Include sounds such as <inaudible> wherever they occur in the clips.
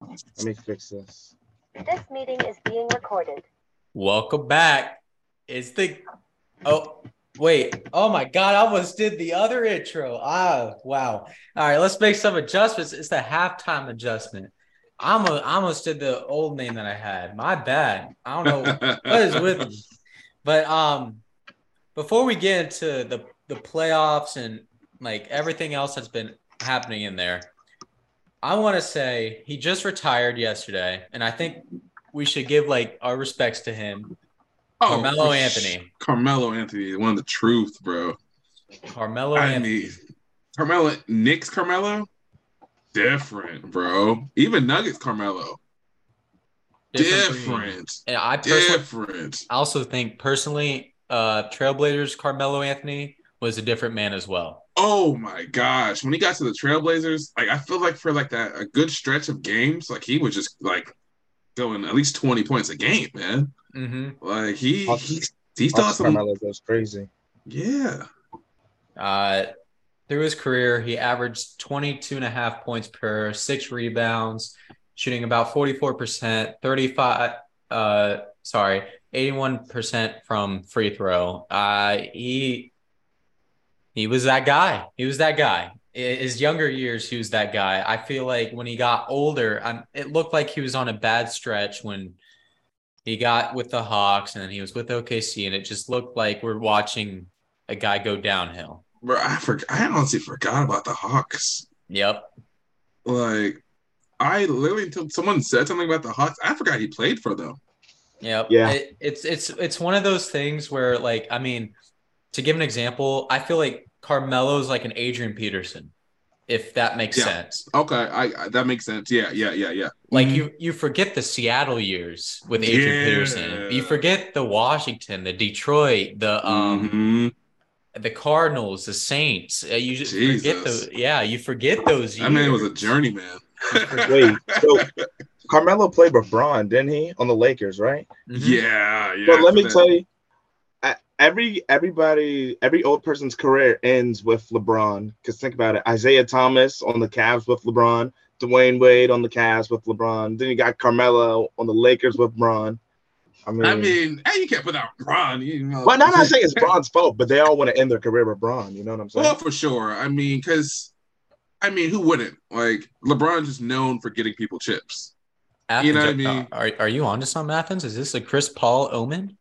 Let me fix this. This meeting is being recorded. Welcome back. It's the oh wait. Oh my god I almost did the other intro. Ah wow. All right let's make some adjustments. It's the halftime adjustment. I'm a, I almost did the old name that I had. My bad. I don't know what is with me. But um before we get into the the playoffs and like everything else that's been happening in there I want to say he just retired yesterday and I think we should give like our respects to him Carmelo sh- Anthony. Carmelo Anthony, one of the truth, bro. Carmelo I Anthony. mean, Carmelo, Knicks Carmelo, different, bro. Even Nuggets Carmelo, different. different, And I personally different. I also think personally, uh Trailblazers Carmelo Anthony was a different man as well. Oh my gosh, when he got to the Trailblazers, like I feel like for like that a good stretch of games, like he was just like going at least twenty points a game, man. hmm Like he Hawks- he he still has some, Carmelo goes crazy. yeah. Uh through his career, he averaged 22 and a half points per six rebounds, shooting about 44%, 35 uh sorry, 81% from free throw. Uh he he was that guy. He was that guy. His younger years, he was that guy. I feel like when he got older, um, it looked like he was on a bad stretch when he got with the Hawks and then he was with OKC, and it just looked like we're watching a guy go downhill. Bro, I forgot. I honestly forgot about the Hawks. Yep. Like, I literally until someone said something about the Hawks, I forgot he played for them. Yep. Yeah. It, it's it's it's one of those things where like I mean, to give an example, I feel like Carmelo's like an Adrian Peterson, if that makes Yeah. sense. Okay, I, I that makes sense. Yeah, yeah, yeah, yeah. Like Mhm. you you forget the Seattle years with Adrian Yeah. Peterson. You forget the Washington, the Detroit, the um Mhm. the Cardinals, the Saints. Uh, you just forget Jesus. the yeah, you forget those years. that man was a journeyman. <laughs> Wait, so Carmelo played with Bron, didn't he, on the Lakers, right? Mhm. yeah, yeah. But let me that- tell you, I- every everybody, every old person's career ends with LeBron. Because think about it: Isaiah Thomas on the Cavs with LeBron, Dwyane Wade on the Cavs with LeBron. Then you got Carmelo on the Lakers with Bron. I mean, I mean, hey, you can't put out Bron. You know. well, I'm not <laughs> saying it's Bron's fault, but they all want to end their career with Braun. You know what I'm saying? Well, for sure. I mean, because I mean, who wouldn't? Like LeBron's just known for getting people chips. Athens, You know what I are- mean? Uh, are, are you on to something, Athens? Is this a Chris Paul omen?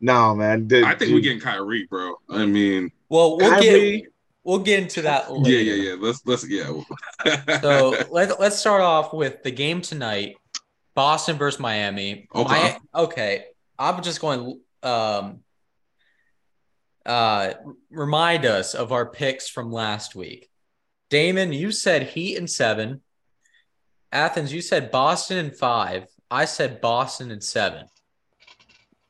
No, man. Dude, I think dude, we're getting Kyrie, bro. I mean, Well, we'll Kyrie- get we'll get into that yeah, later. yeah, yeah. Let's let's yeah. <laughs> So let, let's start off with the game tonight Boston versus Miami. Okay. Mi- okay. I'm just going um uh remind us of our picks from last week. Damon, you said Heat and seven. Athens, you said Boston and five. I said Boston and seven.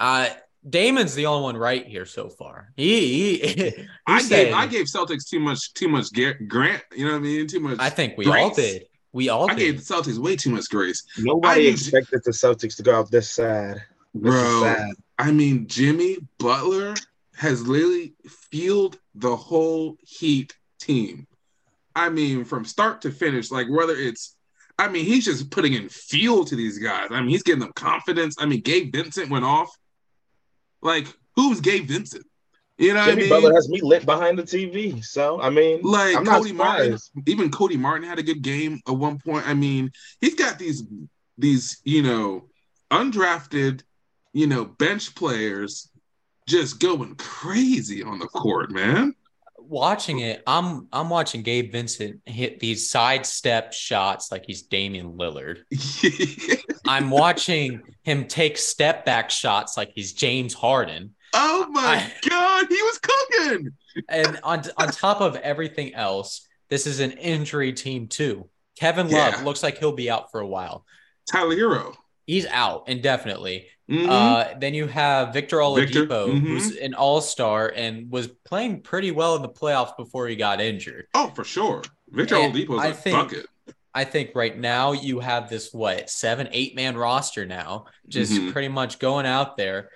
Uh Damon's the only one right here so far. He, he, he <laughs> I said- gave I gave Celtics too much too much grant. You know what I mean? Too much. I think we all did. We all did. I did. gave the Celtics way too much grace, nobody I- expected the Celtics to go out this sad. This bro. sad. I mean, Jimmy Butler has literally fueled the whole Heat team. I mean, from start to finish, like whether it's, I mean, he's just putting in fuel to these guys. I mean, he's getting them confidence. I mean, Gabe Vincent went off. Like, who's Gabe Vincent? You know what I Jimmy mean? Butler has me lit behind the TV. So I mean, like I'm not Cody Martin, even Cody Martin had a good game at one point. I mean, he's got these these you know undrafted, you know bench players just going crazy on the court, man. watching it, I'm I'm watching Gabe Vincent hit these sidestep shots like he's Damian Lillard. <laughs> I'm watching him take step back shots like he's James Harden. oh my I- god, he was cooking. And on on top of everything else, this is an injury team too. Kevin Love Yeah. looks like he'll be out for a while. Tyler Herro. He's out indefinitely. Mhm. Uh, then you have Victor Victor, Oladipo, mhm. who's an all-star and was playing pretty well in the playoffs before he got injured. oh, for sure. Victor And Oladipo's I a think- bucket. I think right now you have this what seven, eight man roster now, just Mhm. pretty much going out there.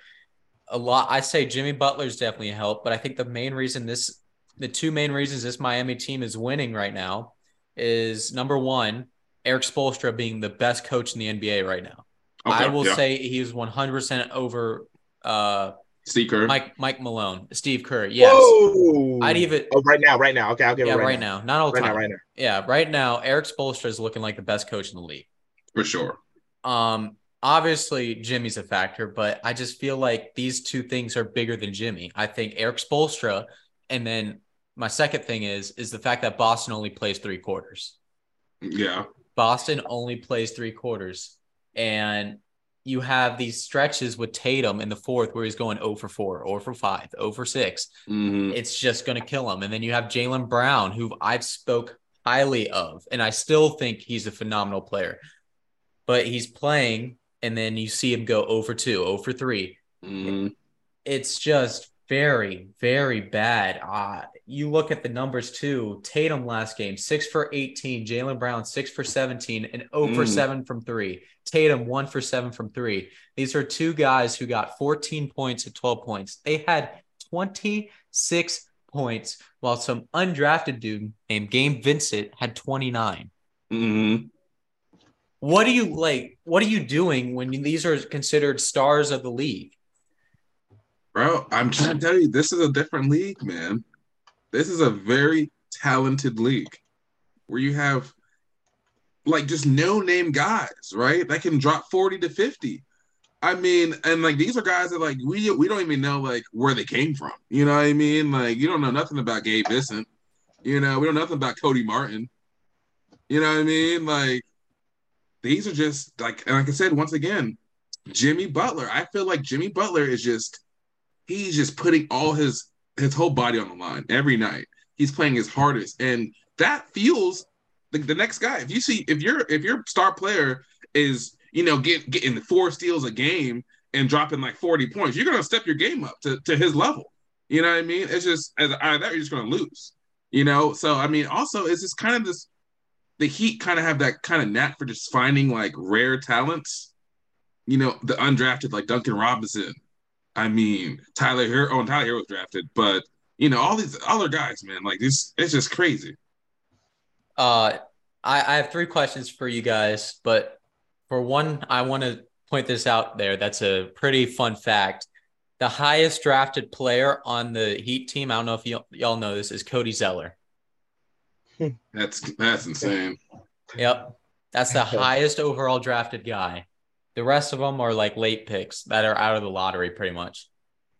A lot. I say Jimmy Butler's definitely helped, but I think the main reason this, the two main reasons this Miami team is winning right now, is number one, Erik Spoelstra being the best coach in the NBA right now. Okay, I will yeah. say he's 100% over uh, Seeker. Mike Mike Malone, Steve Kerr. Yes. Whoa. I'd even Oh, right now, right now. Okay, I'll give yeah, it right, right, now. Not all Right time. now, right now. Yeah, right now, Erik Spoelstra is looking like the best coach in the league. for sure. Um, obviously Jimmy's a factor, but I just feel like these two things are bigger than Jimmy. I think Erik Spoelstra, and then my second thing is is the fact that Boston only plays three quarters. Yeah. Boston only plays three quarters, and you have these stretches with Tatum in the fourth where he's going 0 for 4, 0 for 5, 0 for 6. Mhm. It's just going to kill him. And then you have Jaylen Brown, who I've spoke highly of, and I still think he's a phenomenal player. But he's playing, and then you see him go 0 for 2, 0 for 3. Mhm. It's just very, very bad. Uh, you look at the numbers too. Tatum last game, six for 18. Jaylen Brown, six for 17, and 0 for Mm. 7 from three. Tatum, one for seven from three. These are two guys who got 14 points and 12 points. They had 26 points, while some undrafted dude named Gabe Vincent had 29. Mhm. What do you like? What are you doing when these are considered stars of the league? Bro, I'm trying to tell you, this is a different league, man. This is a very talented league where you have like just no name guys, right? That can drop 40 to 50. I mean, and like these are guys that like we we don't even know like where they came from. You know what I mean? Like you don't know nothing about Gabe Vincent. You know, we don't know nothing about Cody Martin. You know what I mean? Like these are just like and like I said once again, Jimmy Butler. I feel like Jimmy Butler is just he's just putting all his his whole body on the line every night. He's playing his hardest, and that fuels the, the next guy. If you see if your if your star player is you know get getting four steals a game and dropping like forty points, you're gonna step your game up to, to his level. You know what I mean? It's just as of that you're just gonna lose. You know, so I mean, also it's just kind of this. The Heat kind of have that kind of knack for just finding like rare talents. You know, the undrafted like Duncan Robinson, I mean, Tyler Herro. Oh, and Tyler Herro was drafted, but you know, all these other guys, man, like this, it's just crazy. Uh, I, I have three questions for you guys, but for one, I want to point this out there. That's a pretty fun fact. The highest drafted player on the Heat team, I don't know if y- y'all know this, is Cody Zeller. That's that's insane. Yep. That's the highest overall drafted guy. The rest of them are like late picks that are out of the lottery, pretty much.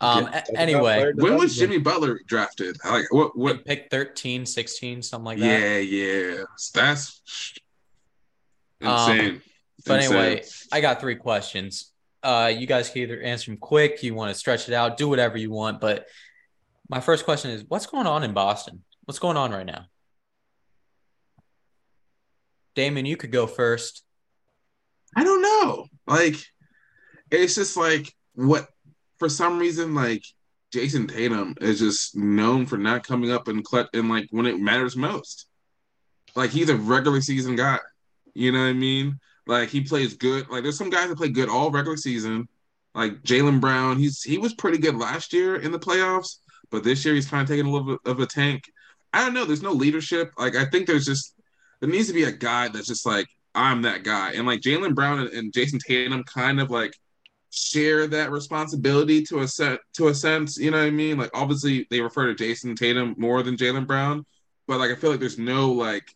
Um, Talk a- anyway, player When was. Jimmy Butler drafted? Like what? What? like pick 13, 16, something like that. yeah, yeah. That's Um, insane. But Insane. anyway, I got three questions. Uh, you guys can either answer them quick, you want to stretch it out, do whatever you want. But my first question is, what's going on in Boston? What's going on right now? Damon, you could go first. I don't know. Like, it's just like what for some reason, like Jayson Tatum is just known for not coming up and clutch and like when it matters most. Like he's a regular season guy. You know what I mean? Like he plays good. Like there's some guys that play good all regular season. Like Jaylen Brown, he's he was pretty good last year in the playoffs, but this year he's kind of taking a little bit of a tank. I don't know. There's no leadership. Like I think there's just there needs to be a guy that's just like I'm that guy. And like Jaylen Brown and, and Jayson Tatum kind of like share that responsibility to a set to a sense. You know what I mean? Like obviously they refer to Jayson Tatum more than Jaylen Brown, but like I feel like there's no like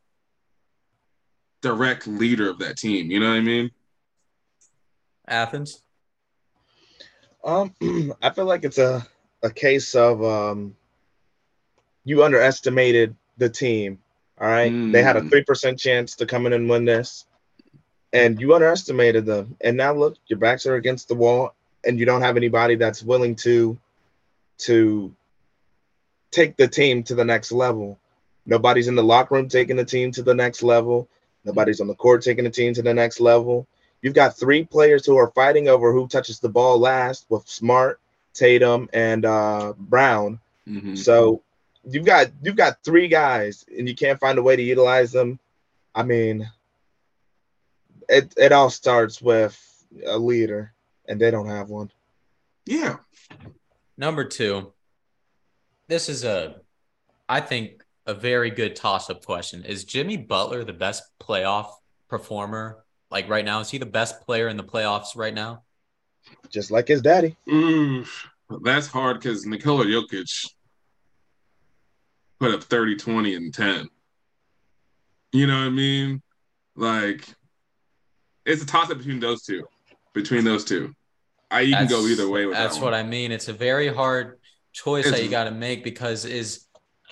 direct leader of that team. You know what I mean? Athens. Um, <clears throat> I feel like it's a a case of um, you underestimated the team. All right, they had a Mm. three percent chance to come in and win this, and you underestimated them. And now look, your backs are against the wall, and you don't have anybody that's willing to to take the team to the next level. Nobody's in the locker room taking the team to the next level. Nobody's on the court taking the team to the next level. You've got three players who are fighting over who touches the ball last with Smart, Tatum, and uh, Brown. Mhm. So you've got you've got three guys, and you can't find a way to utilize them. I mean, it it all starts with a leader, and they don't have one. Yeah. Number two. This is a, I think, a very good toss-up question. Is Jimmy Butler the best playoff performer like right now? Is he the best player in the playoffs right now? Just like his daddy. Mm, that's hard because Nikola Jokic put up 30, 20, and 10. You know what I mean? Like, it's a toss up between those two. Between those two. I you can go either way with That's that what. I mean. It's a very hard choice that you got to make because is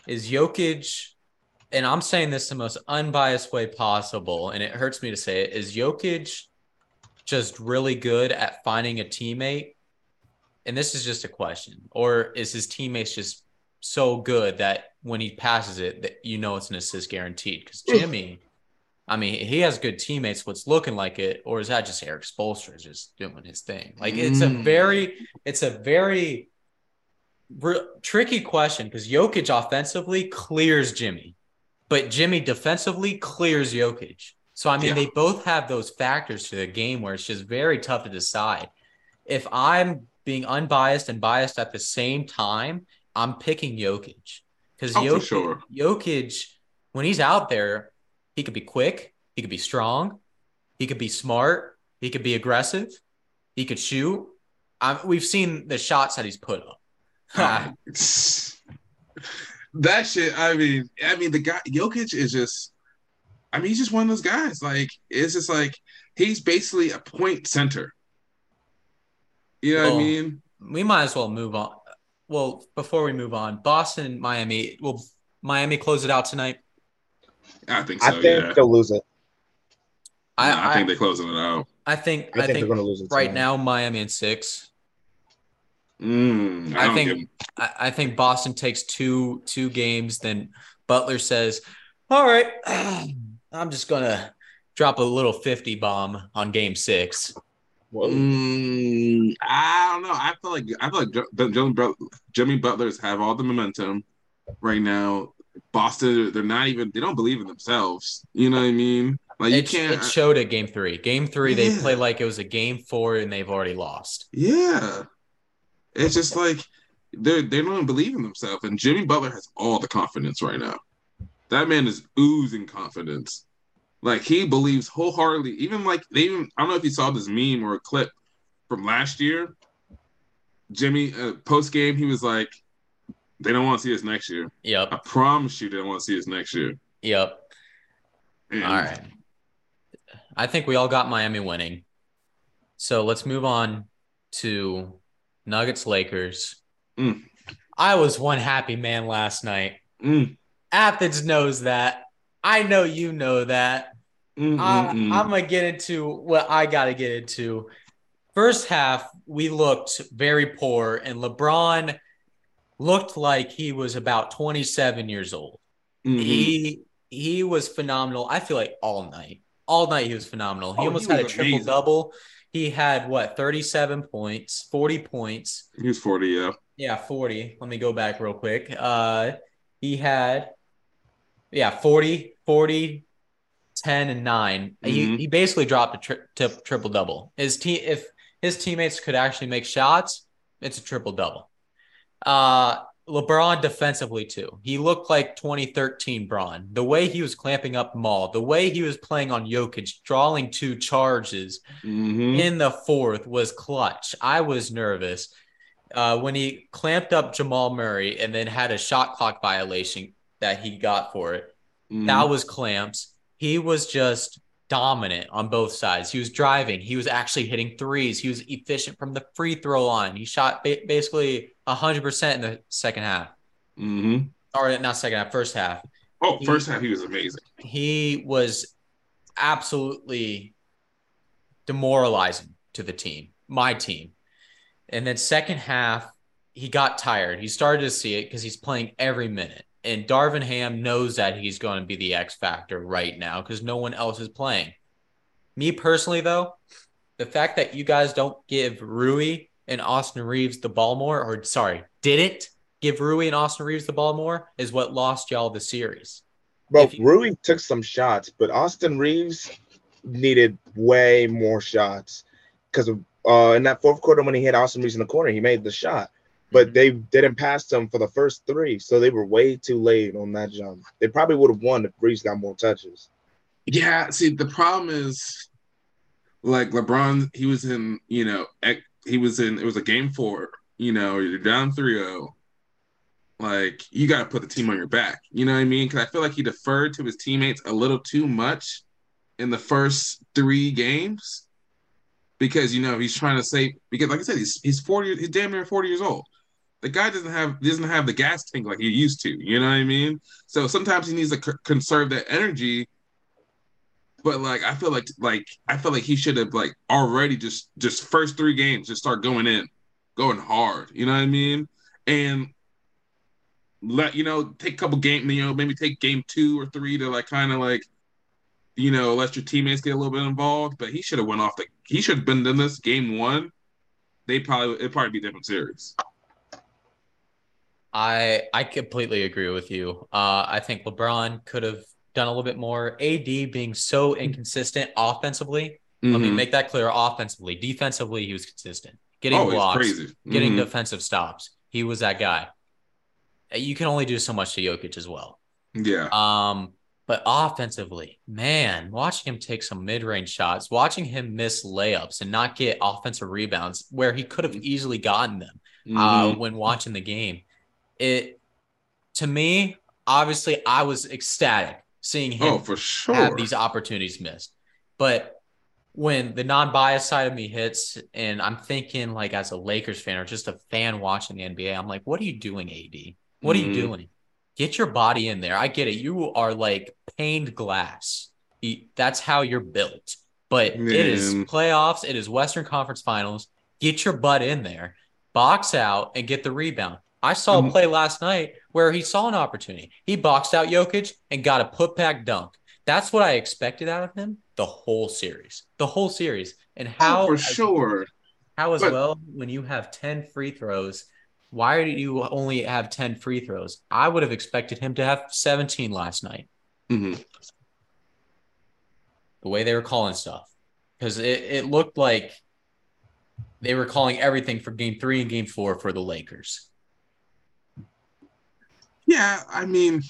is Jokic, and I'm saying this the most unbiased way possible, and it hurts me to say it. Is Jokic just really good at finding a teammate? And this is just a question, or is his teammates just so good that when he passes it, that you know it's an assist guaranteed? Because Jimmy. I mean, he has good teammates. What's looking like it, or is that just Erik Spoelstra just doing his thing? Like it's a Mm. very, it's a very re- tricky question because Jokic offensively clears Jimmy, but Jimmy defensively clears Jokic. So I mean, Yeah. they both have those factors to the game where it's just very tough to decide. If I'm being unbiased and biased at the same time, I'm picking Jokic because Oh, Jokic, sure. Jokic, when he's out there, he could be quick, he could be strong, he could be smart, he could be aggressive, he could shoot. I, we've seen the shots that he's put up. <laughs> That shit. I mean, I mean, the guy Jokic is just. I mean, he's just one of those guys. Like, it's just like he's basically a point center. You know what I mean? we might as well move on. Well, before we move on, Boston, Miami. Will Miami close it out tonight? I think so. I think yeah. they'll lose it. I, Nah, I, I, think they're closing it out. I think I, I think, think, they're going to lose it right tonight. now Miami in six. Mm, I, I think- give 'em- I, I think Boston takes two two games. Then Butler says, "All right, <clears throat> I'm just gonna drop a little fifty bomb on Game Six. Whoa. Mm, I don't know. I feel like I feel like Jo- the Jimmy, Jimmy Butlers have all the momentum right now. Boston, they're not even. They don't believe in themselves. You know what I mean? Like you It, can't. it showed at Game Three. Game Three, they play like it was a Game Four, and they've already lost. Yeah. It's just like they're they don't even believe in themselves. And Jimmy Butler has all the confidence right now. That man is oozing confidence. Like he believes wholeheartedly. Even like they even I don't know if you saw this meme or a clip from last year. Jimmy uh, post game he was like, "They don't want to see us next year. Yep. I promise you, they don't want to see us next year." yep. And All right. I think we all got Miami winning. So let's move on to Nuggets Lakers. Mm. I was one happy man last night. mm, Athens knows that. I know you know that. mm, I. I'm gonna get into what I gotta get into. First half, we looked very poor, and LeBron looked like he was about 27 years old. Mhm. He he was phenomenal. I feel like all night, all night he was phenomenal. He Oh, almost he had a triple amazing. double. He had what 37 points, 40 points. he was forty. Yeah. Yeah, 40. Let me go back real quick. Uh he had yeah, 40, 40, 10 and 9. He Mhm. he basically dropped a tri- triple double. His team if his teammates could actually make shots, it's a triple double. Uh LeBron defensively too. He looked like 2013 Bron. The way he was clamping up Maul, the way he was playing on Jokic, drawing two charges Mhm. in the fourth was clutch. I was nervous uh, when he clamped up Jamal Murray and then had a shot clock violation that he got for it. Mhm. That was clamps. He was just dominant on both sides. He was driving. He was actually hitting threes. He was efficient from the free throw line. He shot ba- basically 100% in the second half. Mhm. Or not second half, first half. Oh, first half he was amazing. he was absolutely demoralizing to the team, my team. And then second half, he got tired. He started to see it because he's playing every minute. And Darvin Ham knows that he's going to be the X factor right now because no one else is playing. Me personally, though, the fact that you guys don't give Rui and Austin Reaves the ball more, or sorry, didn't give Rui and Austin Reaves the ball more, is what lost y'all the series. Bro, If you- Rui took some shots, but Austin Reaves needed way more shots because uh, in that fourth quarter when he hit Austin Reaves in the corner, he made the shot, but mm-hmm. they didn't pass them for the first three, so they were way too late on that jump. They probably would have won if Reaves got more touches. Yeah, see, the problem is like LeBron, he was in, you know, he was in, it was a game four, you know, you're down 3 0. Like, you got to put the team on your back. You know what I mean? Because I feel like he deferred to his teammates a little too much in the first three games because, you know, he's trying to say, because like I said, he's, he's 40, he's damn near 40 years old. The guy doesn't have doesn't have the gas tank like he used to. You know what I mean? So sometimes he needs to c- conserve that energy but like I feel like like I feel like he should have like already just just first three games just start going in, going hard. You know what I mean? And let you know take a couple game you know maybe take game two or three to like kind of like you know let your teammates get a little bit involved. But he should have went off the he should have been in this game one. They probably it'd probably be different series. I I completely agree with you. Uh, I think LeBron could have done a little bit more. AD being so inconsistent offensively. Let me Mhm. make that clear. Offensively, defensively, he was consistent. Getting Oh, blocks, crazy. getting defensive stops. He was that guy. You can only do so much to Jokic as well. yeah. Um, but offensively, man, watching him take some mid-range shots, watching him miss layups and not get offensive rebounds where he could have easily gotten them uh, Mhm. when watching the game. It to me, obviously, I was ecstatic seeing him oh, for sure. have these opportunities missed. But when the non-biased side of me hits, and I'm thinking like as a Lakers fan or just a fan watching the NBA, I'm like, what are you doing, AD? What are Mhm. you doing? Get your body in there. I get it. You are like pained glass. That's how you're built. But it is playoffs. It is Western Conference Finals. Get your butt in there, box out, and get the rebound. I saw a play last night where he saw an opportunity. He boxed out Jokic and got a putback dunk. That's what I expected out of him the whole series. The whole series. And how oh, for as- sure. how as But- well when you have 10 free throws, why do you only have 10 free throws? I would have expected him to have 17 last night, Mhm. the way they were calling stuff. Because it, it looked like they were calling everything for game three and game four for the Lakers. Yeah, I mean,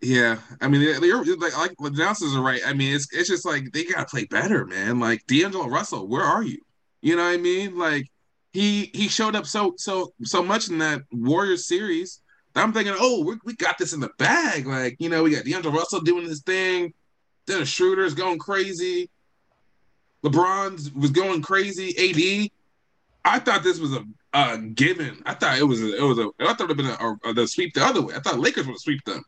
yeah, I mean, they're, they're- like like the announcers are right. I mean, it's it's just like they gotta play better, man. Like D'Angelo Russell, where are you? You know what I mean? Like he he showed up so so so much in that Warriors series. I'm thinking, oh, we, we got this in the bag. Like you know, we got D'Angelo Russell doing his thing. Then Schroeder's going crazy. LeBron's was going crazy. AD. I thought this was a, a given. I thought it was a, it was a I thought it would have been a, a, the sweep the other way. I thought Lakers would sweep them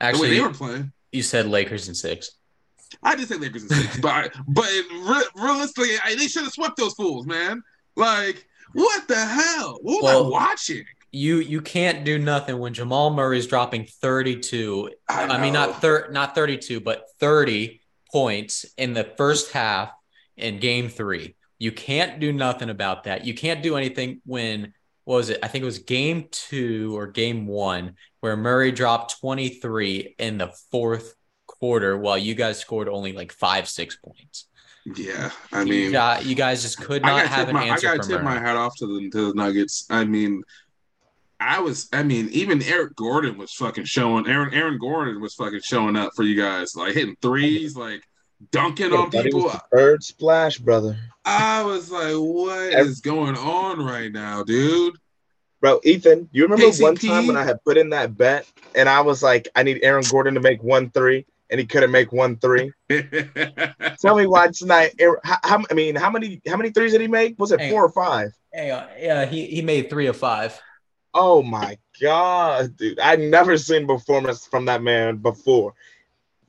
the Actually, they you, were playing. you said Lakers in six. I did say Lakers in six, <laughs> but I, but re- realistically, I, they should have swept those fools, man. Like what the hell? What was Well, I watching? You you can't do nothing when Jamal Murray's dropping 32 I, mean, not thir- not 32, but 30 points in the first half in game three. You can't do nothing about that. You can't do anything when, what was it? I think it was game two or game one where Murray dropped 23 in the fourth quarter while you guys scored only like five, six points. Yeah, I mean, you guys just could not have an my I gotta tip my hat off to the to the Nuggets. I mean, I was I mean, even Eric Gordon was fucking showing Aaron Aaron Gordon was fucking showing up for you guys, like hitting threes, like dunking on people. the Third splash, brother. I was like, what Ev- is going on right now, dude? Bro, Ethan, you remember one time when I had put in that bet and I was like, I need Aaron Gordon to make one three, and he couldn't make one three. <laughs> Tell me why tonight. How, how I mean, how many how many threes did he make? Was it Hey. four or five? Hey, uh, yeah, he, he made three of five. Oh my god, dude! I've never seen performance from that man before.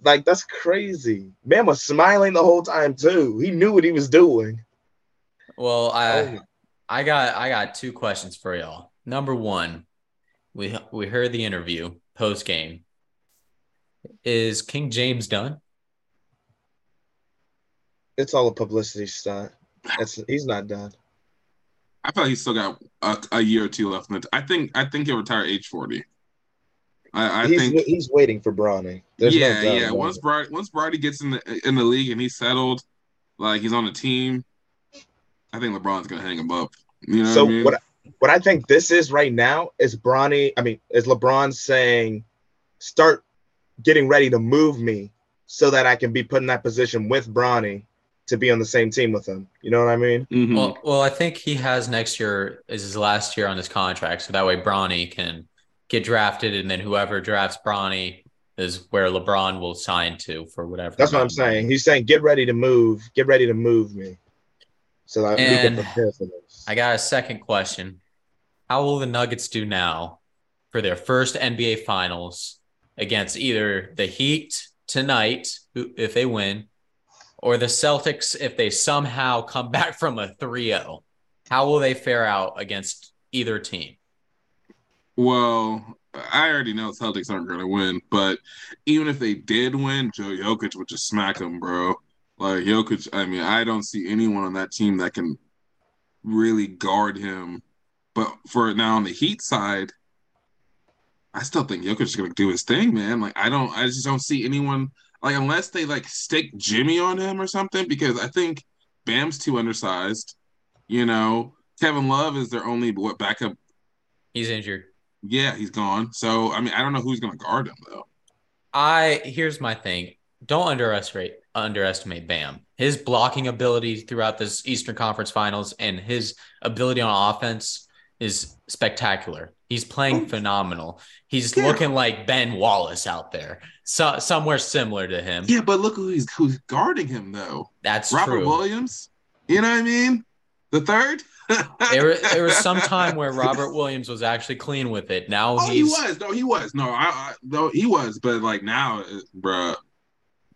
Like that's crazy. Man was smiling the whole time too. He knew what he was doing. Well, I Oh. I got I got two questions for y'all. Number one, we we heard the interview post game. Is King James done? It's all a publicity stunt. It's he's not done. I feel like he's still got a, a year or two left. In it. I think I think he'll retire age forty. I, I he's think he's waiting for Bronny. There's yeah, no yeah. Once it. Brady once Brady gets in the in the league and he's settled, like he's on a team, I think LeBron's gonna hang him up. You know so what I mean? what what I think this is right now is Bronny. I mean, is LeBron saying start getting ready to move me so that I can be put in that position with Bronny to be on the same team with him. You know what I mean? Mhm. Well, well, I think he has next year is his last year on his contract, so that way Bronny can get drafted, and then whoever drafts Bronny is where LeBron will sign to for whatever. That's what I'm amount of money. saying. He's saying, get ready to move, get ready to move me so that And we can prepare for this. I got a second question. How will the Nuggets do now for their first NBA Finals against either the Heat tonight, if they win, or the Celtics if they somehow come <laughs> back from a 3 0? How will they fare out against either team? Well, I already know Celtics aren't going to win, but even if they did win, Joe Jokic would just smack them, bro. Like Jokic, I mean, I don't see anyone on that team that can really guard him. But for now on the Heat side, I still think Jokic is going to do his thing, man. Like I don't, I just don't see anyone like unless they like stick Jimmy on him or something because I think Bam's too undersized. You know, Kevin Love is their only what backup He's injured. Yeah, he's gone. So I mean, I don't know who's gonna guard him though. I here's my thing. Don't underestimate underestimate Bam. His blocking ability throughout this Eastern Conference Finals and his ability on offense is spectacular. He's playing phenomenal. He's Yeah. looking like Ben Wallace out there. So somewhere similar to him. Yeah, but look who's who's guarding him though. That's Robert true. Williams. You know what I mean? The third. There, was- there was some <laughs> time where Robert Williams was actually clean with it. Now Oh, he was. No, he was. No, I, I no, he was. But like now, it- bruh.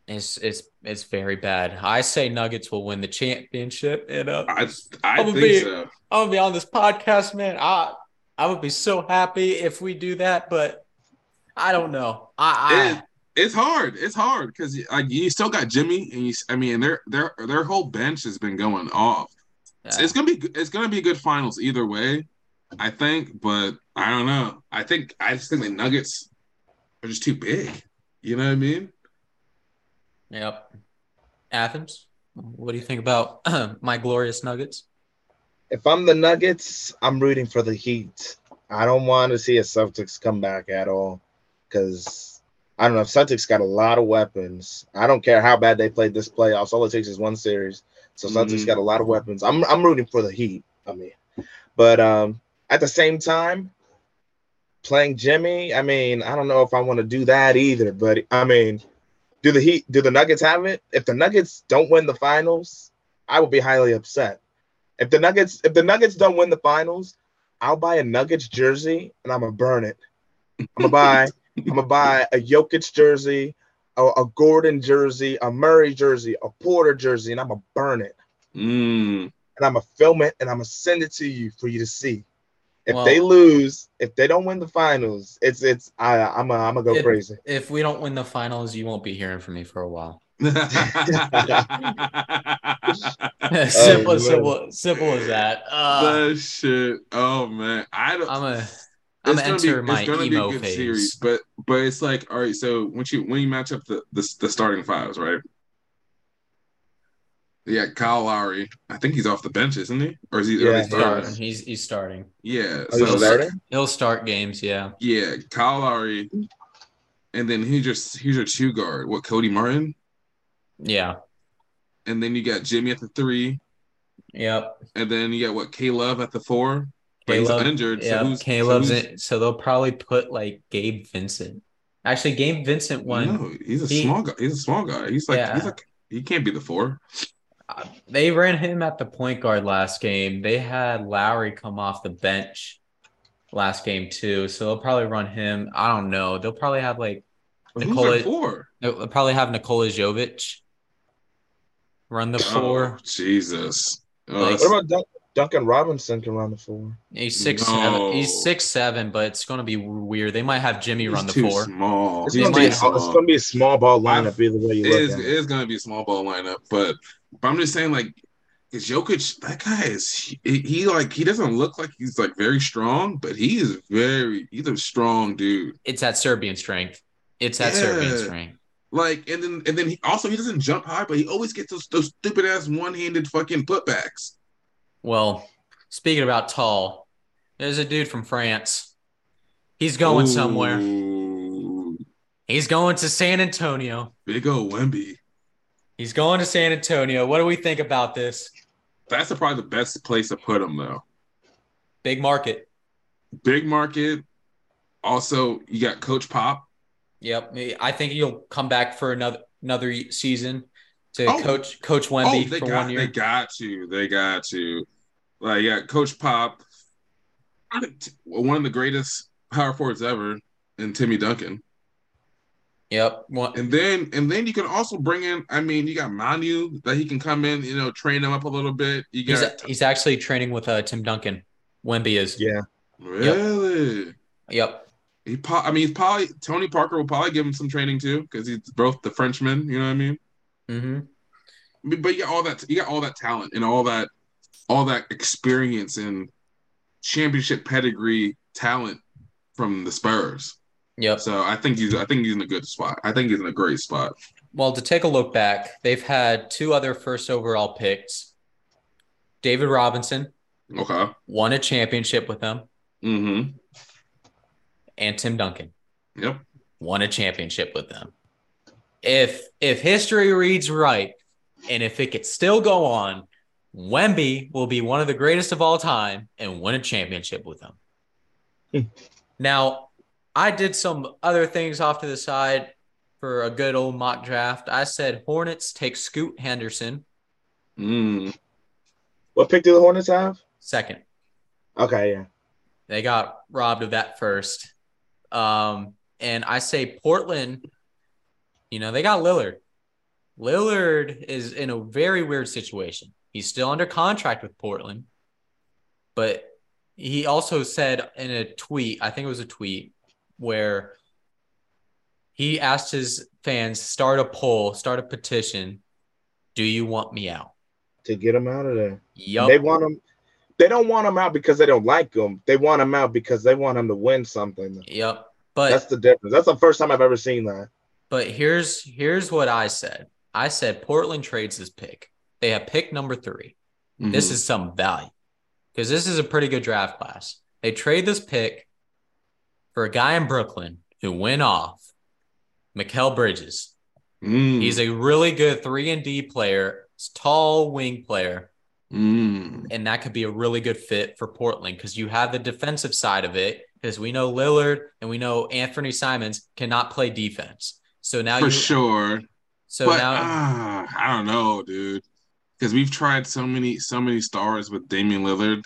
it's it's it's very bad. I say Nuggets will win the championship. And uh, I I I'm gonna be- so. I'm gonna be on this podcast, man. I I would be so happy if we do that, but I don't know. I, It- it's hard. It's hard because like you still got Jimmy, and you. I mean, their their their whole bench has been going off. I It's gonna be it's gonna be good finals either way, I think. But I don't know. I think I just think the Nuggets are just too big. You know what I mean? yep. Athens, what do you think about <clears throat> my glorious Nuggets? If I'm the Nuggets, I'm rooting for the Heat. I don't want to see a Celtics come back at all because I don't know. Celtics got a lot of weapons. I don't care how bad they played this playoffs. All it takes is one series. So Celtics Mhm. got a lot of weapons. I'm I'm rooting for the Heat. I mean, but um, at the same time, playing Jimmy. I mean, I don't know if I want to do that either. But I mean, do the Heat? Do the Nuggets have it? If the Nuggets don't win the finals, I will be highly upset. If the Nuggets, if the Nuggets don't win the finals, I'll buy a Nuggets jersey and I'm gonna burn it. I'm gonna buy, <laughs> I'm gonna buy a Jokic jersey, a, a Gordon jersey, a Murray jersey, a Porter jersey, and I'm gonna burn it. Mm. And I'm gonna film it and I'm gonna send it to you for you to see. If Well- they lose, if they don't win the finals, it's it's I I'm a, I'm gonna go It- crazy. If we don't win the finals, you won't be hearing from me for a while. <laughs> <laughs> simple, man. simple, simple as that. Uh, that shit. Oh man, I don't. I'm a, I'm gonna enter my emo phase. but but it's like all right. So when you when you match up the the, the starting fives, right? Yeah, Kyle Lowry. I think he's off the bench, isn't he? Or is he? Yeah, Yeah, he's Starting. starting. He's he's starting. yeah. Are you So starting? He'll start games. Yeah. yeah, Kyle Lowry, and then he's just he's your two guard. What Cody Martin, Yeah. and then you got Jimmy at the three, Yep. and then you got what K Love at the four. But he's injured. Yeah. so who's, Caleb's so who's- in, so they'll probably put like Gabe Vincent. Actually, Gabe Vincent won. No, he's a he- small guy. He's a small guy. He's like Yeah. he's like he can't be the four. Uh, They ran him at the point guard last game. They had Lowry come off the bench last game too, so they'll probably run him. I don't know. They'll probably have like Who's Nikola- their four? they'll probably have Nikola Jovic run the Oh, four. Jesus. Oh, Like- What about Dun- Duncan Robinson can run the four? He's six No. seven. He's six seven, but it's gonna be weird. They might have Jimmy he's run the too four. small. It's gonna, be, too it's gonna be a small ball lineup either way you It look is, at it it. is going to be a small ball lineup, but, but I'm just saying, like, because Jokic, that guy is he, he like he doesn't look like he's like very strong, but he is very he's a strong dude. It's that Serbian strength. It's that Yeah. Serbian strength. Like, and then and then he also he doesn't jump high, but he always gets those those stupid ass one handed fucking putbacks. Well, speaking about tall, there's a dude from France. He's going somewhere. He's going to San Antonio. Big old Wemby. He's going to San Antonio. What do we think about this? That's probably the best place to put him, though. Big market. Big market. Also, you got Coach Pop. Yep. I think he'll come back for another another season to Oh. coach Coach Oh, Wemby they for got one year. they got to. They got to. Like, yeah, Coach Pop, one of the greatest power forwards ever, and Timmy Duncan. Yep. Well, And then and then you can also bring in, I mean, you got Manu that he can come in, you know, train him up a little bit. You he's got he's actually training with uh, Tim Duncan. Wemby is. Yeah. really. Yep. He, po- I mean, he's probably Tony Parker will probably give him some training too because he's both the Frenchman. You know what I mean? Hmm I mean, But you got all that, you got all that talent and all that, all that experience and championship pedigree talent from the Spurs. Yep. So I think he's, I think he's in a good spot. I think he's in a great spot. Well, to take a look back, they've had two other first overall picks. David Robinson Okay. won a championship with them, Mm-hmm. and Tim Duncan Yep. won a championship with them. If if history reads right, and if it could still go on, Wemby will be one of the greatest of all time and win a championship with them. Hmm. now, I did some other things off to the side for a good old mock draft. I said Hornets take Scoot Henderson Mm. What pick do the Hornets have? second. Okay, yeah. They got robbed of that first. Um, and I say Portland, you know, they got Lillard. Lillard is in a very weird situation. He's still under contract with Portland, but he also said in a tweet, I think it was a tweet, where he asked his fans start a poll, start a petition. Do you want me out? To get him out of there. Yup. They want him. They don't want him out because they don't like him. They want him out because they want him to win something. Yep. But That's the difference. That's the first time I've ever seen that. But here's here's what I said. I said Portland trades this pick. They have pick number 3 This Mhm. is some value because this is a pretty good draft class. They trade this pick for a guy in Brooklyn who went off, Mikal Bridges. Mm. He's a really good three and D player, tall wing player, Mm. and that could be a really good fit for Portland because you have the defensive side of it. Because we know Lillard and we know Anthony Simons cannot play defense. So now for you sure. so but now ah, I don't know, dude. Because we've tried so many, so many stars with Damian Lillard.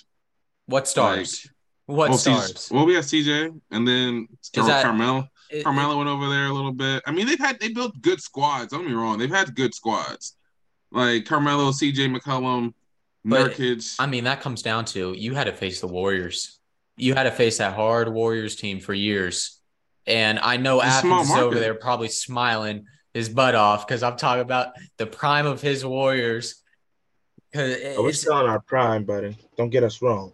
what stars? what Well, stars? Well, we have CJ, and then Is that- Carmelo. It- Carmelo went over there a little bit. I mean, they've had they built good squads. Don't get me wrong, they've had good squads. Like Carmelo, CJ McCollum, Nurkic. I mean, that comes down to you had to face the Warriors. You had to face that hard Warriors team for years. And I know It's Athens is over there probably smiling his butt off because I'm talking about the prime of his Warriors. 'Cause it- Oh, we're it's- still in our prime, buddy. Don't get us wrong.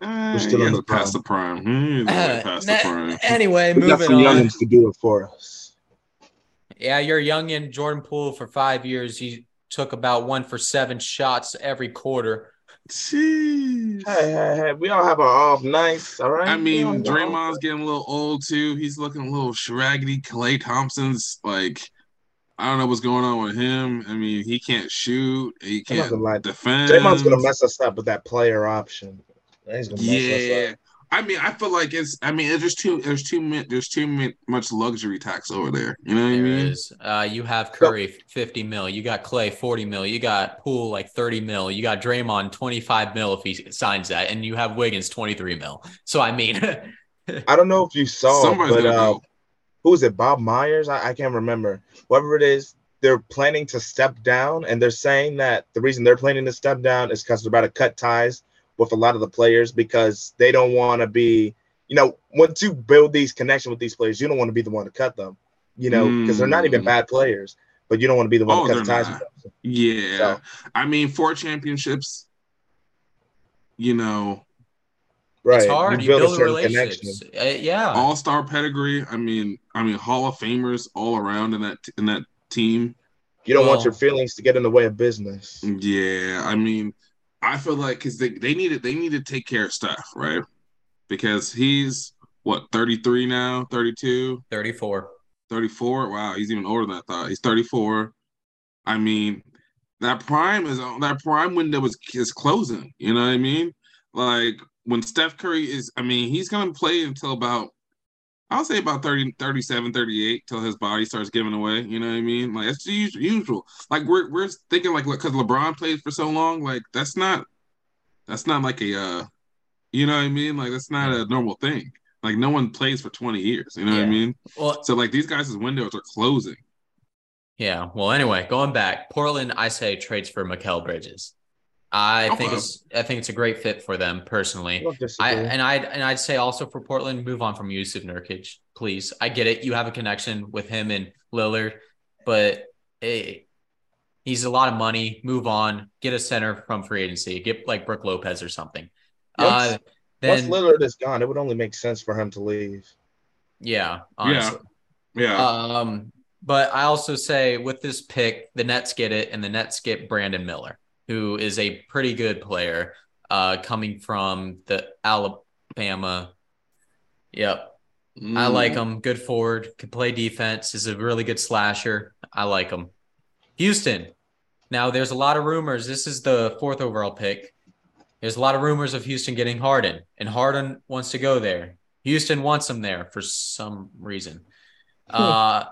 Ah, We're still he in the past the prime. He's way past the prime. anyway, We got moving some on. youngins to do it for us. Yeah, you're young in Jordan Poole for five years. He took about one for seven shots every quarter. Jeez. Hey, hey, hey. We all have our off nights, all right? I mean, have Draymond's getting a little old too. He's looking a little shraggedy. Klay Thompson's like, I don't know what's going on with him. I mean, he can't shoot. He can't gonna defend. Draymond's gonna mess us up with that player option. He's gonna mess us Yeah. Up. I mean, I feel like it's. I mean, there's too. There's too. There's too much luxury tax over there. You know what I mean? is. Uh, you have Curry, 50 mil. You got Klay, 40 mil. You got Poole, like 30 mil. You got Draymond, 25 mil if he signs that. And you have Wiggins, 23 mil. So, I mean, <laughs> I don't know if you saw, Somebody's but uh, go. who is it? Bob Myers? I, I can't remember. Whoever it is, they're planning to step down, and they're saying that the reason they're planning to step down is because they're about to cut ties with a lot of the players because they don't want to be, you know, once you build these connections with these players, you don't want to be the one to cut them, you know, because they're not even Mm. bad players, but you don't want to be the one Oh, to cut they're ties not. with them. Yeah. So- I mean, four championships. You know, Right. it's hard. You build a build certain relationships. Uh, yeah. all star pedigree. I mean, I mean, Hall of Famers all around in that in that team. You don't want your feelings to get in the way of business. Yeah, I mean, I feel like because they they need to they need to take care of stuff, right? Because he's what 33 now, 32, 34. 34. Wow, he's even older than I thought. He's 34. I mean, that prime is that prime window is is closing. You know what I mean? Like when Steph Curry is, I mean, he's gonna play until about I'll say about 30, 37, 38 till his body starts giving away. You know what I mean? Like it's the usual. Like we're we're thinking like because LeBron played for so long, like that's not that's not like a uh you know what I mean? Like that's not a normal thing. Like no one plays for 20 years. You know what I mean? Well, So like these guys' windows are closing. yeah. Well, anyway, going back, Portland, I say trades for Mikal Bridges. I think it's I think it's a great fit for them personally. I and I and I'd say also for Portland, move on from Jusuf Nurkic, please. I get it, you have a connection with him and Lillard, but hey, he's a lot of money. Move on, get a center from free agency, get like Brook Lopez or something. Once- uh, Once then Lillard is gone, it would only make sense for him to leave. yeah, honestly. Yeah. Um, but I also say with this pick, the Nets get it, and the Nets get Brandon Miller, who is a pretty good player, uh, coming from the Alabama. Yep, I Mm. like him. Good forward, can play defense, is a really good slasher. I like him. Houston. Now there's a lot of rumors. This is the fourth overall pick. There's a lot of rumors of Houston getting Harden, and Harden wants to go there. Houston wants him there for some reason. Uh,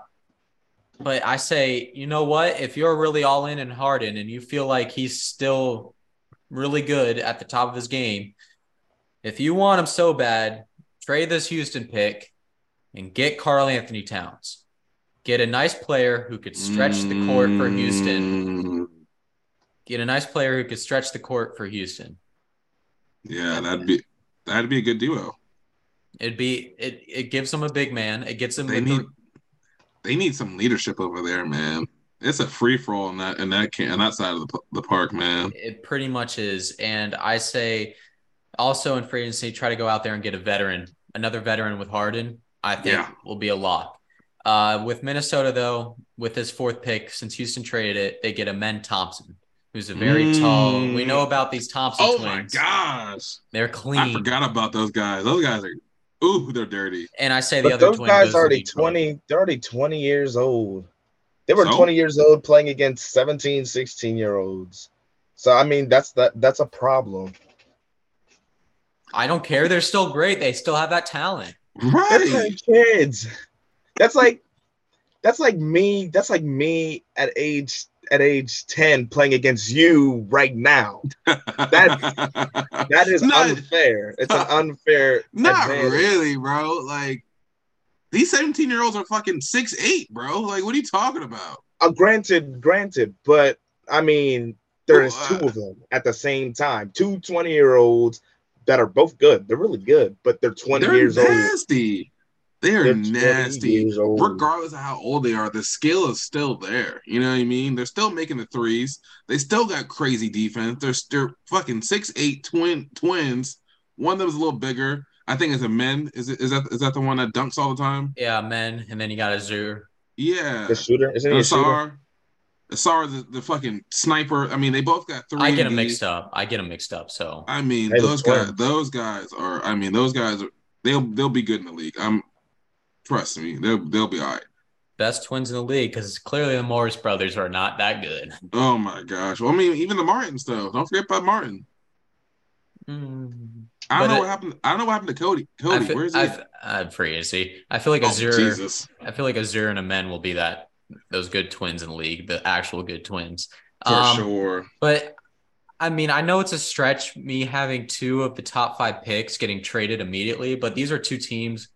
but I say, you know what? If you're really all in and Harden and you feel like he's still really good at the top of his game, if you want him so bad, trade this Houston pick and get Karl-Anthony Towns. Get a nice player who could stretch the court for Houston. Get a nice player who could stretch the court for Houston. Yeah, that'd be that'd be a good duo. It'd be it. It gives them a big man. It gets them. They the- need they need some leadership over there, man. It's a free for all in that in that can on that side of the, the park, man. It pretty much is. And I say also in free agency, try to go out there and get a veteran, another veteran with Harden, I think Yeah. will be a lock. Uh, with Minnesota, though, with this fourth pick, since Houston traded it, they get Amen Thompson, who's a very Mm. tall. We know about these Thompson Oh my twins. gosh, They're clean. I forgot about those guys. Those guys are ooh, they're dirty. And I say the But other those twin guys are already Detroit. 20, they're already 20 years old. They were So? 20 years old playing against 17, 16 year olds. So I mean that's that that's a problem. I don't care. They're still great. They still have that talent. That's Right. like kids. That's like that's like me. That's like me at age at age 10 playing against you right now. That That is <laughs> not, unfair. It's an unfair <laughs> not advantage. really, bro. Like these 17 year olds are fucking six eight, bro. Like, what are you talking about? Uh, granted, granted, but I mean, there's two uh, of them at the same time. Two 20 year olds that are both good. They're really good, but they're 20 They're years old. Nasty. They are nasty. Regardless of how old they are, the skill is still there. You know what I mean? They're still making the threes. They still got crazy defense. They're, they're fucking six eight twin twins. One of them is a little bigger. I think it's Amen. Is it is that is that the one that dunks all the time? Yeah, men. And then you got Ausar. Yeah. The shooter, isn't he a shooter? Ausar. Ausar, the, the fucking sniper. I mean, they both got three. I get them mixed up. I get them mixed up. So I mean, Hey, those guys, those guys are. I mean, those guys are. They'll they'll be good in the league. I'm. Trust me, they'll they'll be all right. best twins in the league because clearly the Morris brothers are not that good. Oh my gosh. Well, I mean, even the Martins though. Don't forget about Martin. Mm. I don't know it- what happened. I don't know what happened to Cody. Cody, feel, where's he? I, I'm free to see. I feel like oh, Ausar. Jesus. I feel like Ausar and Amen will be that those good twins in the league, the actual good twins. For Um, sure. But I mean, I know it's a stretch me having two of the top five picks getting traded immediately, but these are two teams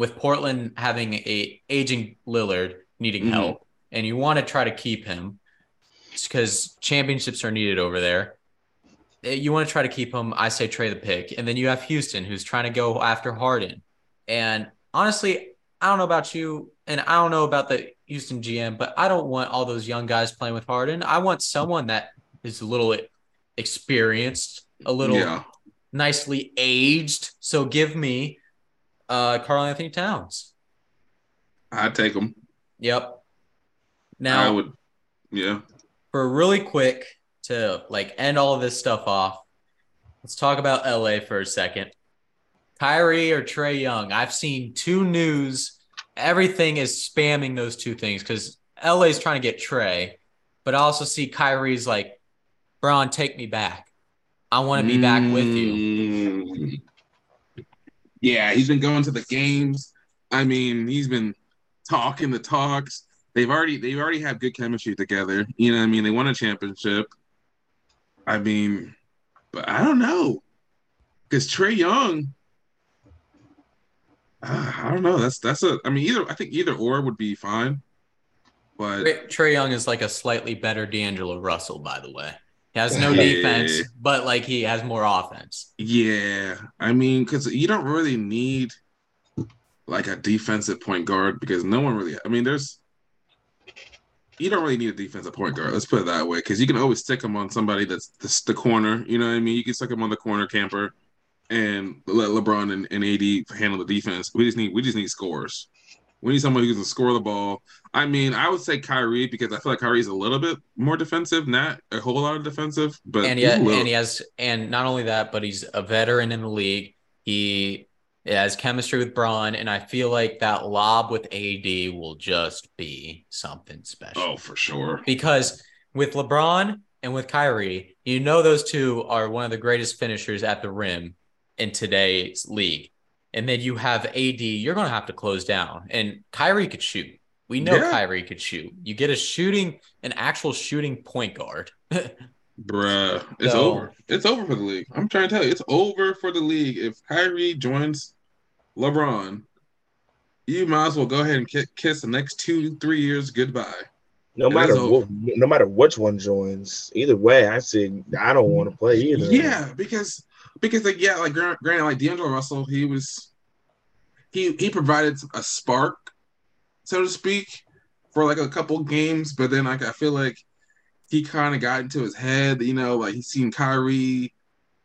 with Portland having a aging Lillard needing Mhm. help, and you want to try to keep him because championships are needed over there. Eh, You want to try to keep him. I say trade the pick, and then you have Houston who's trying to go after Harden. And honestly, I don't know about you, and I don't know about the Houston GM, but I don't want all those young guys playing with Harden. I want someone that is a little experienced, a little Yeah. nicely aged. So give me uh Karl-Anthony Towns. I'd take them. Yep. Now, I would. Yeah. for really quick to like end all of this stuff off, let's talk about LA for a second. Kyrie or Trae Young. I've seen two news. Everything is spamming those two things because LA's trying to get Trae, but I also see Kyrie's like, Bron, take me back. I want to be back with you. Yeah, he's been going to the games. I mean, he's been talking the talks. They've already they've already have good chemistry together. You know I mean? They won a championship. I mean, but I don't know. Because Trae Young, uh, I don't know. That's that's a I mean either I think either or would be fine. But Trae Young is like a slightly better D'Angelo Russell, by the way. He has no Yeah. defense, but like he has more offense. Yeah, I mean, because you don't really need like a defensive point guard because no one really. I mean, there's you don't really need a defensive point guard. Let's put it that way, because you can always stick them on somebody that's the, the corner. You know what I mean? You can stick them on the corner camper and let LeBron and, and AD handle the defense. We just need we just need scores. We need someone who can score the ball. I mean, I would say Kyrie because I feel like Kyrie's a little bit more defensive, not a whole lot of defensive, but and he, a and he has and not only that, but he's a veteran in the league. He has chemistry with Bron, and I feel like that lob with AD will just be something special. oh for sure. Because with LeBron and with Kyrie, you know those two are one of the greatest finishers at the rim in today's league. And then you have AD, you're going to have to close down. And Kyrie could shoot. We know Yeah. Kyrie could shoot. You get a shooting, an actual shooting point guard. <laughs> Bruh, it's So- over. It's over for the league. I'm trying to tell you, it's over for the league. If Kyrie joins LeBron, you might as well go ahead and kiss the next two, three years goodbye. No It matter what, no matter which one joins, either way, I said I don't want to play either. Yeah, because because like yeah, like gra- granted, like D'Angelo Russell, he was he he provided a spark, so to speak, for like a couple games, but then like I feel like he kind of got into his head, you know, like he's seen Kyrie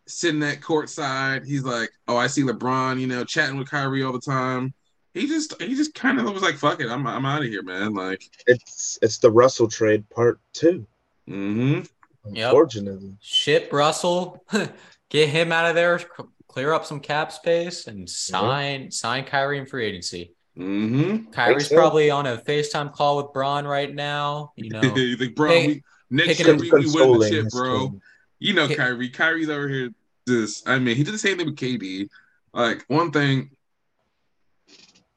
sitting at courtside. He's like, oh, I see LeBron, you know, chatting with Kyrie all the time. He just he just kind of was like, fuck it, I'm I'm out of here, man. Like, It's it's the Russell trade part two. mm-hmm. Yep. Unfortunately, Ship Russell, <laughs> get him out of there, clear up some cap space, and sign sign Kyrie in free agency. Mm-hmm. Kyrie's so. probably on a FaceTime call with Bron right now. You <laughs> know, you think, bro, Hey, we, next picking year we, we win the consoling shit, bro. team. You know, Hit- Kyrie. Kyrie's over here. Just, I mean, he did the same thing with KD. Like one thing,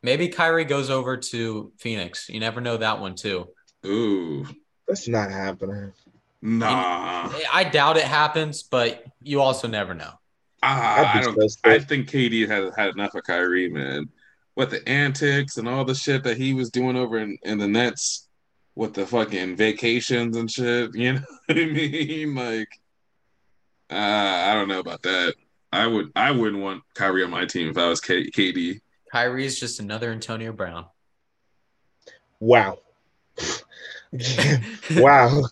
maybe Kyrie goes over to Phoenix. You never know that one too. ooh, That's not happening. Nah. I doubt it happens, but you also never know. Ah, I don't. I think KD had had enough of Kyrie, man. With the antics and all the shit that he was doing over in, in the Nets, with the fucking vacations and shit. <laughs> You know what I mean? Like, uh, I don't know about that. I would. I wouldn't want Kyrie on my team if I was K- KD. is just another Antonio Brown. Wow. Wow.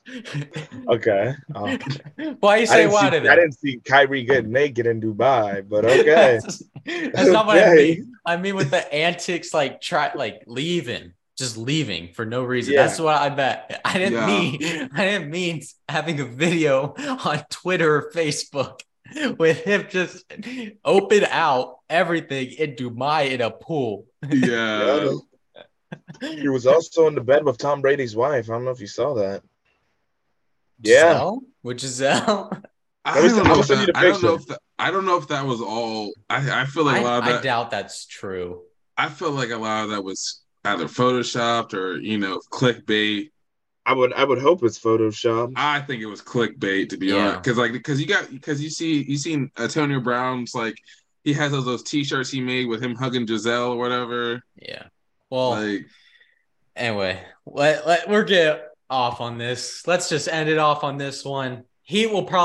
Okay. Oh. <laughs> Why you I say didn't, why see, to I that? didn't see Kyrie get naked in Dubai, but <laughs> okay. That's, that's not what I mean. I mean with the antics, like try like leaving, just leaving for no reason. Yeah. That's what I meant. I didn't Yeah. mean I didn't mean having a video on Twitter or Facebook with him just open out everything in Dubai in a pool. Yeah. He was also in the bed with Tom Brady's wife. I don't know if you saw that. Yeah. Gisele? With Gisele. I don't know. If that, I don't know if that, I don't know if that was all. I, I feel like I, a lot of I doubt that's true. I feel like a lot of that was either photoshopped or you know clickbait. I would I would hope it's Photoshop. I think it was clickbait to be Yeah. honest, because like because you got because you see you seen Antonio Brown's like he has those those t-shirts he made with him hugging Gisele or whatever. Yeah. Well, Like Anyway, let, let we're get off on this. Let's just end it off on this one. He will probably